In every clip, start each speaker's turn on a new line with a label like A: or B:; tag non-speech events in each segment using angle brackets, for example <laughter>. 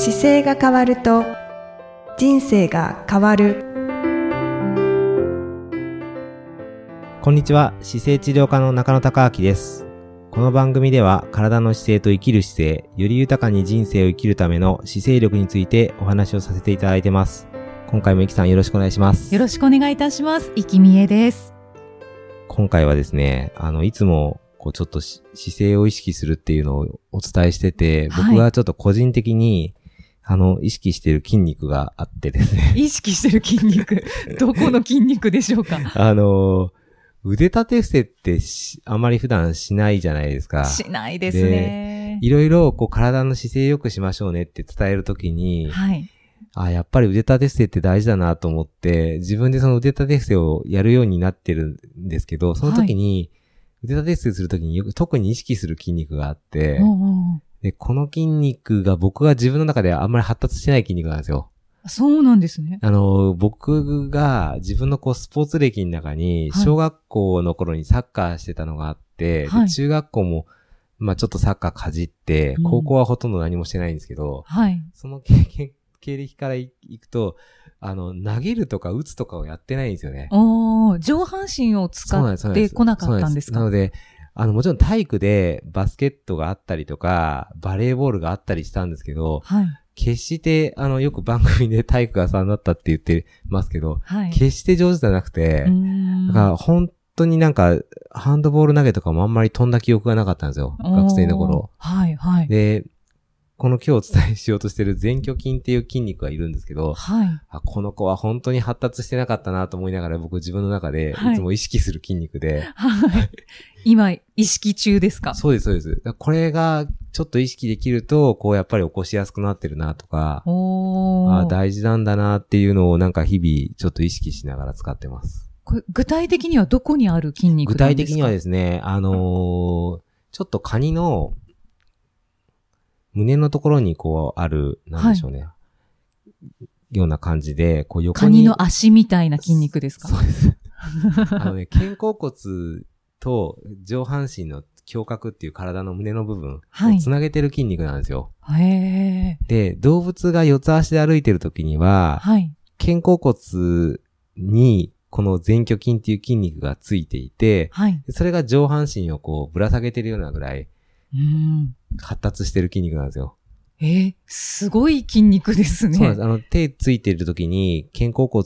A: 姿勢が変わると人生が変わる。
B: こんにちは。姿勢治療科の中野孝明です。この番組では体の姿勢と生きる姿勢より豊かに人生を生きるための姿勢力についてお話をさせていただいてます。今回もいきさんよろしくお願いします。
C: よろしくお願いいたします。生きみえです。
B: 今回はですねあのいつもこうちょっとし姿勢を意識するっていうのをお伝えしてて、
C: はい。
B: 僕はちょっと個人的にあの意識している筋肉があってですね <laughs>
C: 意識してる筋肉。<laughs> どこの筋肉でしょうか？
B: あの腕立て伏せってしあまり普段しないじゃないですか。
C: しないですね。
B: いろいろこう体の姿勢良くしましょうねって伝えるときに、
C: はい。
B: あ、やっぱり腕立て伏せって大事だなと思って、自分でその腕立て伏せをやるようになってるんですけど、その時に、腕立て伏せするときに特に意識する筋肉があって、
C: おうおう
B: で、この筋肉が僕が自分の中であんまり発達してない筋肉なんですよ。
C: そうなんですね。
B: あの、僕が自分のこうスポーツ歴の中に、
C: はい
B: 小学校の頃にサッカーしてたのがあって、で
C: はい
B: 中学校も、まあちょっとサッカーかじって
C: うん、
B: 高校はほとんど何もしてないんですけど、
C: はい。
B: その経験、<laughs> 経歴からいいくと、あの、投げるとか打つとかをやってないんですよね。
C: おー上半身を使ってこなかったんですか？
B: なので、あの、もちろん体育でバスケットがあったりとか、バレーボールがあったりしたんですけど、
C: はい。
B: 決して、あの、よく番組で体育が3だったって言ってますけど、
C: はい。
B: 決して上手じゃなくて、
C: うーん
B: だから本当になんか、ハンドボール投げとかもあんまり飛んだ記憶がなかったんですよ。学生の頃。
C: はい、はい。
B: で、この今日お伝えしようとしてる前鋸筋っていう筋肉がいるんですけど、
C: はい。
B: あこの子は本当に発達してなかったなと思いながら僕自分の中で
C: はい
B: いつも意識する筋肉で、
C: はい。今、意識中ですか？
B: そうです、そうです。これがちょっと意識できると、こうやっぱり起こしやすくなってるなとか、あ大事なんだなっていうのをなんか日々ちょっと意識しながら使ってます。
C: これ具体的にはどこにある筋肉ですか？
B: 体的にはですね、あのーちょっとカニの胸のところにこうある、なんでしょうね。ような感じで、こう横に。
C: カニの足みたいな筋肉ですか？
B: そうです。あのね、肩甲骨と上半身の胸郭っていう体の胸の部分
C: はい
B: をつなげてる筋肉なんですよ。
C: へえ。
B: で、動物が四つ足で歩いてる時には、
C: はい。
B: 肩甲骨にこの前鋸筋っていう筋肉がついていて、
C: はい。
B: それが上半身をこうぶら下げてるようなぐらい
C: うん。
B: 発達してる筋肉なんですよ。
C: えー、すごい筋肉ですね。
B: そうなんです。あの、手ついてる時に肩甲骨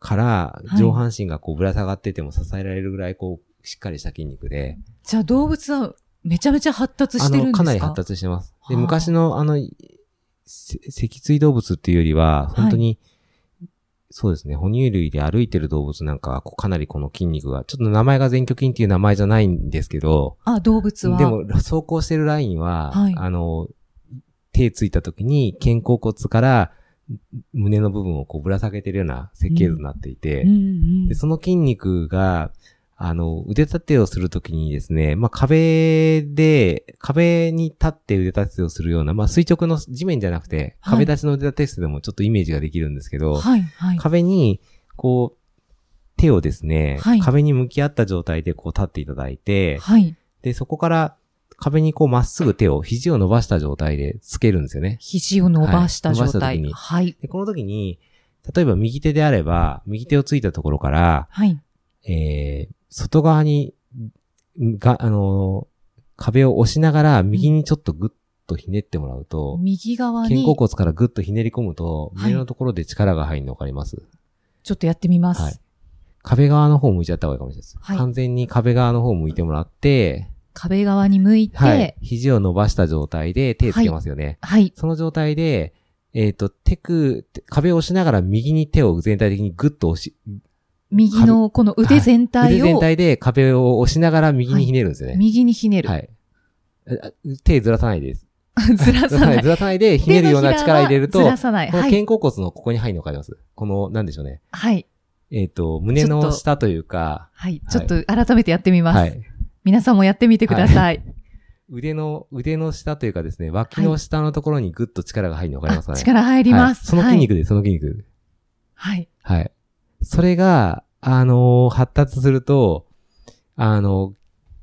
B: から上半身がこうぶら下がってても支えられるぐらいこうしっかりした筋肉で、
C: じゃあ動物はめちゃめちゃ発達してるんですか？
B: かなり発達してます。で、
C: はあ
B: 昔のあの、せ脊椎動物っていうよりは、本当に、そうですね、哺乳類で歩いてる動物なんかは、かなりこの筋肉が、ちょっと名前が前鋸筋っていう名前じゃないんですけど、
C: あ、動物は？
B: でも、走行してるラインは、
C: はい。
B: あの、手ついた時に肩甲骨から胸の部分をこうぶら下げてるような設計図になっていて、
C: うんうん。
B: で、その筋肉が、あの、腕立てをするときにですね、まあ、壁で、壁に立って腕立てをするような、まあ、垂直の地面じゃなくて、
C: はい
B: 壁立ちの腕立て伏せでもちょっとイメージができるんですけど、
C: はい、はい。
B: 壁に、こう、手をですね、
C: はい
B: 壁に向き合った状態でこう立っていただいて、
C: はい。
B: で、そこから壁にこうまっすぐ手を、肘を伸ばした状態でつけるんですよね。
C: 肘を伸ばした状
B: はい伸ばした
C: 態。
B: 時に
C: はい。
B: で、この時に、例えば右手であれば、右手をついたところから、
C: はい。
B: えー、外側に、が、あのー壁を押しながら、右にちょっとグッとひねってもらうと、
C: 右側
B: 肩甲
C: に、
B: 骨からグッとひねり込むと、
C: はい
B: 胸のところで力が入るのわかります、
C: ちょっとやってみます。
B: はい壁側の方向いちゃった方がいいかもしれないです。
C: はい
B: 完全に壁側の方向いてもらって、
C: 壁側に向いて、
B: は。
C: はい
B: 肘を伸ばした状態で手つけますよね。
C: い。
B: その状態で、えっ、と、手く、壁を押しながら右に手を全体的にグッと押し、
C: 右のこの腕全体を
B: 腕全体で壁を押しながら右にひねるんですよね。
C: 右にひねる。
B: はい。あ手ずらさないです。<laughs>
C: ずらさない。
B: ずらさないでひねるような力入れると、
C: ずらさない。
B: この
C: はい。
B: 肩甲骨のここに入るのわかります？この、なんでしょうね。
C: はい。
B: えっ、と、胸の下というか、
C: はい。ちょっと改めてやってみます。
B: はい。
C: 皆さんもやってみてください。
B: 腕の、腕の下というかですね、脇の下のところにグッと力が入るのわかりますかね？
C: あ力入ります。
B: はいその筋肉
C: はい。
B: です、その筋肉。
C: はい。
B: はい。それが、あのー発達すると、あの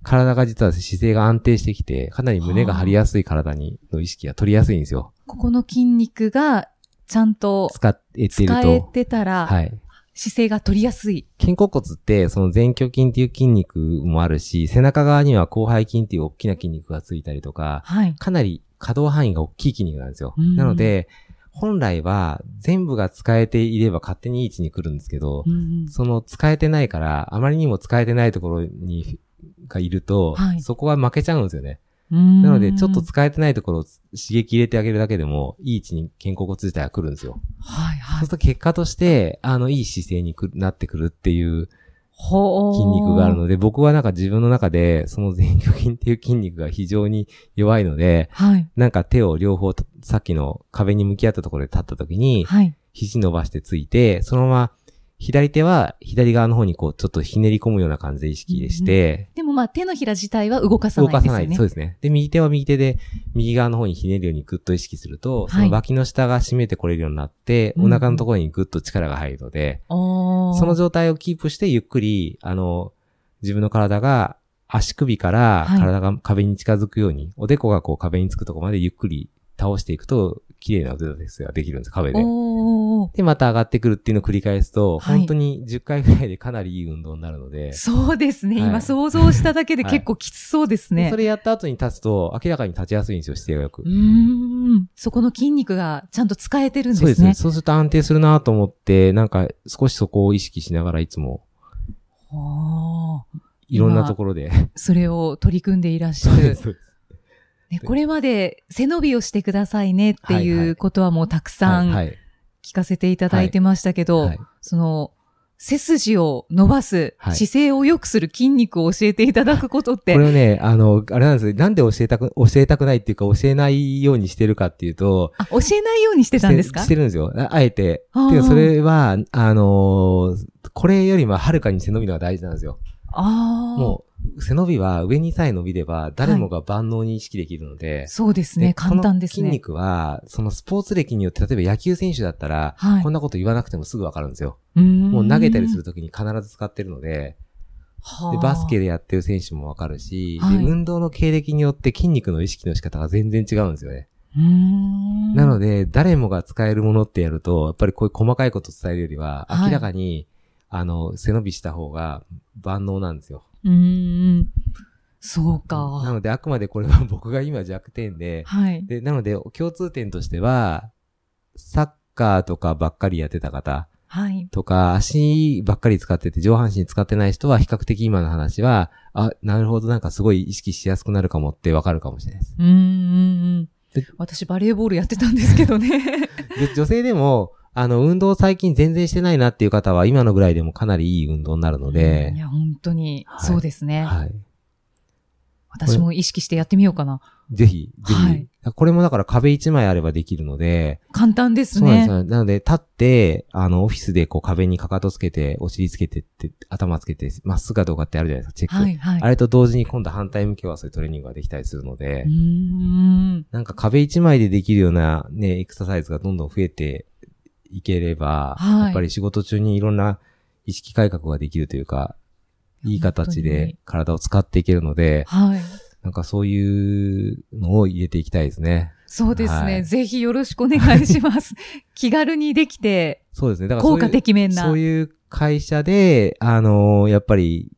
B: 体が実は姿勢が安定してきて、かなり胸が張りやすい体に、の意識が取りやすいんですよ。
C: ここの筋肉がちゃんと
B: 使っていると。
C: 使えてたら、
B: はい。
C: 姿勢が取りやすい。
B: 肩甲骨って、その前鋸筋っていう筋肉もあるし、背中側には広背筋っていう大きな筋肉がついたりとか、
C: はい。
B: かなり可動範囲が大きい筋肉なんですよ。
C: うん
B: なので、本来は全部が使えていれば勝手にいい位置に来るんですけど、
C: うんうん
B: その使えてないから、あまりにも使えてないところに、がいると、
C: はい
B: そこは負けちゃうんですよね。
C: うん
B: なので、ちょっと使えてないところを刺激入れてあげるだけでも、いい位置に肩甲骨自体が来るんですよ。
C: はいはい。
B: そうすると結果として、あの、いい姿勢にくなってくるっていう筋肉があるので、僕はなんか自分の中で、その前鋸筋っていう筋肉が非常に弱いので、
C: はい。
B: なんか手を両方、さっきの壁に向き合ったところで立った時に、
C: はい。
B: 肘伸ばしてついて、そのまま、左手は左側の方にこう、ちょっとひねり込むような感じで意識して、
C: でもまあ手のひら自体は動かさ
B: 動かさない。
C: ないですよね。
B: そうですね。で、右手は右手で、右側の方にひねるようにグッと意識すると、
C: はい
B: その脇の下が締めてこれるようになって、
C: うん
B: お腹のところにグッと力が入るので、その状態をキープしてゆっくり、あの、自分の体が足首から
C: はい
B: 体が壁に近づくように、おでこがこう壁につくところまでゆっくり倒していくと、綺麗な腕立てができるんです、壁で。で、また上がってくるっていうのを繰り返すと、
C: はい
B: 本当に10回ぐらいでかなりいい運動になるので、
C: そうですね。
B: はい
C: 今想像しただけで <laughs>
B: はい
C: 結構きつそうですね。
B: それやった後に立つと、明らかに立ちやすいんですよ、姿勢がよく
C: う。ーん。そこの筋肉がちゃんと使えてるん
B: そうですす
C: でね。
B: ね。そうすると安定するなと思って、なんか少しそこを意識しながらいつも
C: おー
B: いろんなところで。
C: それを取り組んでいらっしゃる。
B: そうです
C: ね、これまで背伸びをしてくださいねって
B: はいはい
C: いうことはもうたくさん
B: はい。
C: 聞かせていただいてましたけど、
B: はい
C: その、背筋を伸ばす、
B: はい
C: 姿勢を良くする筋肉を教えていただくことって、
B: これをね、あの、あれなんですよ。なんで教えたく、教えたくないっていうか、教えないようにしてるかっていうと、
C: あ、教えないようにしてたんですか？
B: してるんですよ。ああえて。
C: あー
B: ていうかそれは、あのーこれよりもはるかに背伸びのが大事なんですよ。
C: ああ。
B: もう、背伸びは上にさえ伸びれば、誰もが万能に意識できるので、
C: そうですね。
B: で
C: 簡単ですね。
B: この筋肉は、そのスポーツ歴によって、例えば野球選手だったら、
C: はい
B: こんなこと言わなくてもすぐわかるんですよ。もう投げたりするときに必ず使ってるので、
C: はあ
B: でバスケでやってる選手もわかるし、
C: はい
B: で運動の経歴によって筋肉の意識の仕方が全然違うんですよね。なので、誰もが使えるものってやると、やっぱりこういう細かいことを伝えるよりは、
C: はい
B: 明らかに、あの、背伸びした方が万能なんですよ。
C: うーん。そう
B: な
C: か。
B: ので、あくまでこれは僕が今弱点で、
C: はい。
B: で、なので、共通点としては、サッカーとかばっかりやってた方
C: はい。
B: とか、足ばっかり使ってて上半身使ってない人は、比較的今の話は、あ、なるほど、なんかすごい意識しやすくなるかもってわかるかもしれないです。
C: うーん
B: で。
C: 私、バレーボールやってたんですけどね。
B: で女性でも、あの、運動最近全然してないなっていう方は、今のぐらいでもかなりいい運動になるので
C: い、や、本当に、
B: はい
C: そうですね。
B: はい。
C: 私も意識してやってみようかな。
B: ぜひ、ぜひ。
C: はい
B: これもだから壁一枚あればできるので、
C: 簡単ですね。
B: そうなんですよ。なので、立って、あの、オフィスでこう壁にかかとつけて、お尻つけてって、頭つけて、まっすぐかどうかってあるじゃないですか、チェック。
C: はい、はい。
B: あれと同時に今度反対向きはそういうトレーニングができたりするので、
C: うーん。
B: なんか壁一枚でできるようなね、エクササイズがどんどん増えていければ、
C: はい
B: やっぱり仕事中にいろんな意識改革ができるというか、いい形で体を使っていけるので、
C: はい。
B: なんかそういうのを入れていきたいですね。
C: そうですね。
B: はい
C: ぜひよろしくお願いします。<laughs> 気軽にできて、
B: そうですね。だから
C: 効果てきめんな。
B: そういう会社で、あのーやっぱり、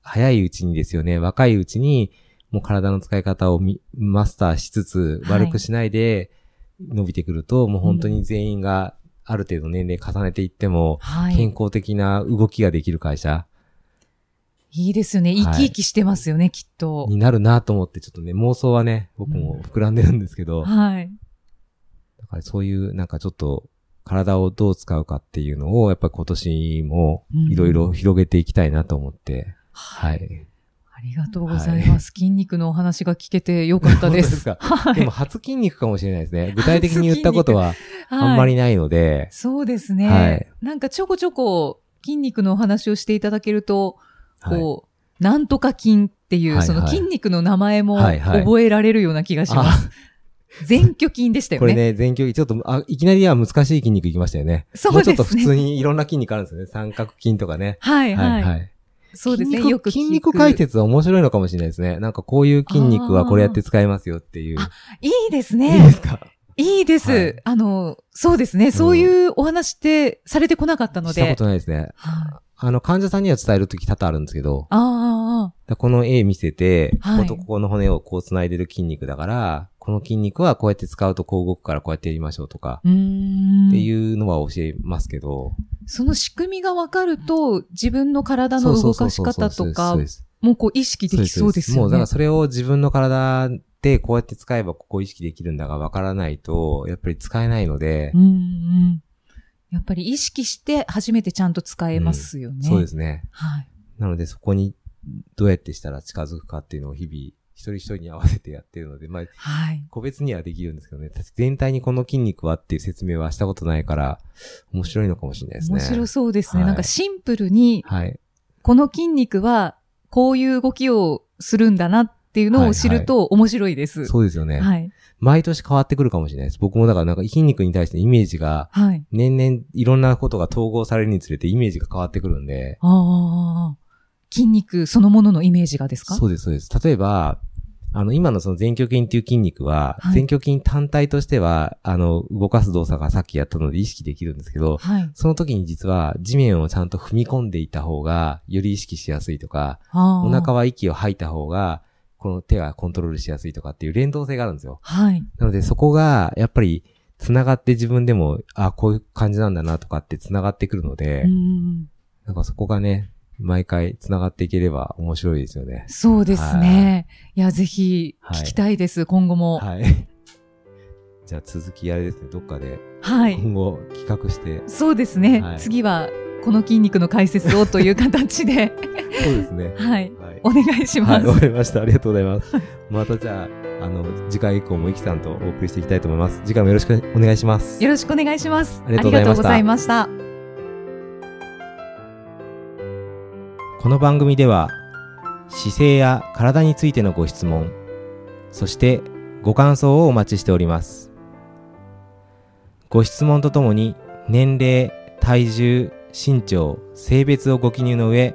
B: 早いうちにですよね、若いうちに、もう体の使い方をみマスターしつつ、
C: はい
B: 悪くしないで伸びてくると、もう本当に全員がある程度年齢重ねていっても、
C: はい。
B: 健康的な動きができる会社
C: いいですよね。生き生きしてますよね、きっと。
B: になるなと思って、ちょっとね、妄想はね、僕も膨らんでるんですけど、
C: はい。
B: だからそういうなんかちょっと、体をどう使うかっていうのを、やっぱり今年もいろいろ広げていきたいなと思って、はい。
C: ありがとうございます。筋肉のお話が聞けてよかったです。<laughs>
B: ですか？
C: はい。
B: でも初筋肉かもしれないですね。具体的に言ったことはあんま
C: はい
B: りないので、
C: そうですね。
B: はい
C: なんかちょこちょこ筋肉のお話をしていただけると、
B: はい
C: こう、なんとか筋っていう、その筋肉の名前も覚えられるような気がします。前鋸筋でしたよね。
B: これね、前鋸筋、ちょっと、あ、いきなりは難しい筋肉いきましたよね。
C: そうですね
B: もうちょっと普通にいろんな筋肉あるんですよね。三角筋とかね。
C: はいはい。
B: はい。
C: そうですね。よく
B: 筋肉解説は面白いのかもしれないですね。なんかこういう筋肉はこれやって使えますよっていう。
C: あいいです
B: いいで
C: ね。
B: すか？
C: いいです。
B: はい
C: あの、そうですね。そういうお話ってされてこなかったので。
B: したことないですね。
C: はい
B: あの、患者さんには伝えるとき多々あるんですけど、
C: ああ
B: この絵見せて、
C: はい
B: ここの骨をこう繋いでる筋肉だから、この筋肉はこうやって使うとこう動くからこうやってやりましょうとか。っていうのは教えますけど。
C: その仕組みがわかると、自分の体の動かし方とか。もうこう意識できそうですよね。
B: もうだからそれを自分の体でこうやって使えばここ意識できるんだがわからないと、やっぱり使えないので
C: う、んうん。やっぱり意識して初めてちゃんと使えますよね。
B: そうですね。
C: はい。
B: なのでそこにどうやってしたら近づくかっていうのを日々一人一人に合わせてやってるので、まあ
C: はい。
B: 個別にはできるんですけどね、全体にこの筋肉はっていう説明はしたことないから、面白いのかもしれないですね。
C: 面白そうですね。
B: はい
C: なんかシンプルに、
B: はい。
C: この筋肉はこういう動きをするんだなっていうのを知ると面白いです。
B: そうですよね。
C: はい。
B: 毎年変わってくるかもしれないです。僕もだからなんか筋肉に対してイメージが、
C: はい。
B: 年々いろんなことが統合されるにつれてイメージが変わってくるんで、
C: ああ。筋肉そのもののイメージがですか？
B: そうです、そうです。例えば、あの、今のその前鋸筋っていう筋肉は、
C: はい
B: 前鋸筋単体としては、あの、動かす動作がさっきやったので意識できるんですけど、
C: はい。
B: その時に実は地面をちゃんと踏み込んでいた方が、より意識しやすいとか、お腹は息を吐いた方が、この手がコントロールしやすいとかっていう連動性があるんですよ。
C: はい。
B: なのでそこが、やっぱり、繋がって自分でも、あ、こういう感じなんだなとかって繋がってくるので、
C: うん
B: なんかそこがね、毎回繋がっていければ面白いですよね。
C: そうですね。いや、ぜひ聞きたいです、今後も。
B: はい。<laughs> じゃあ続きあれですね、どっかで
C: はい。
B: 今後企画して。
C: そうですね。
B: はい
C: 次は、この筋肉の解説をという形で、<laughs>
B: そうですね。
C: はい。
B: はい。
C: お願いし
B: はい、
C: ます。
B: わかりました。ありがとうございます。またじゃあ、あの、次回以降もイキさんとお送りしていきたいと思います。次回もよろしくお願いします。
C: よろしくお願いします。ありがとうございました。
B: この番組では姿勢や体についてのご質問そしてご感想をお待ちしておりますご質問とともに年齢体重身長性別をご記入の上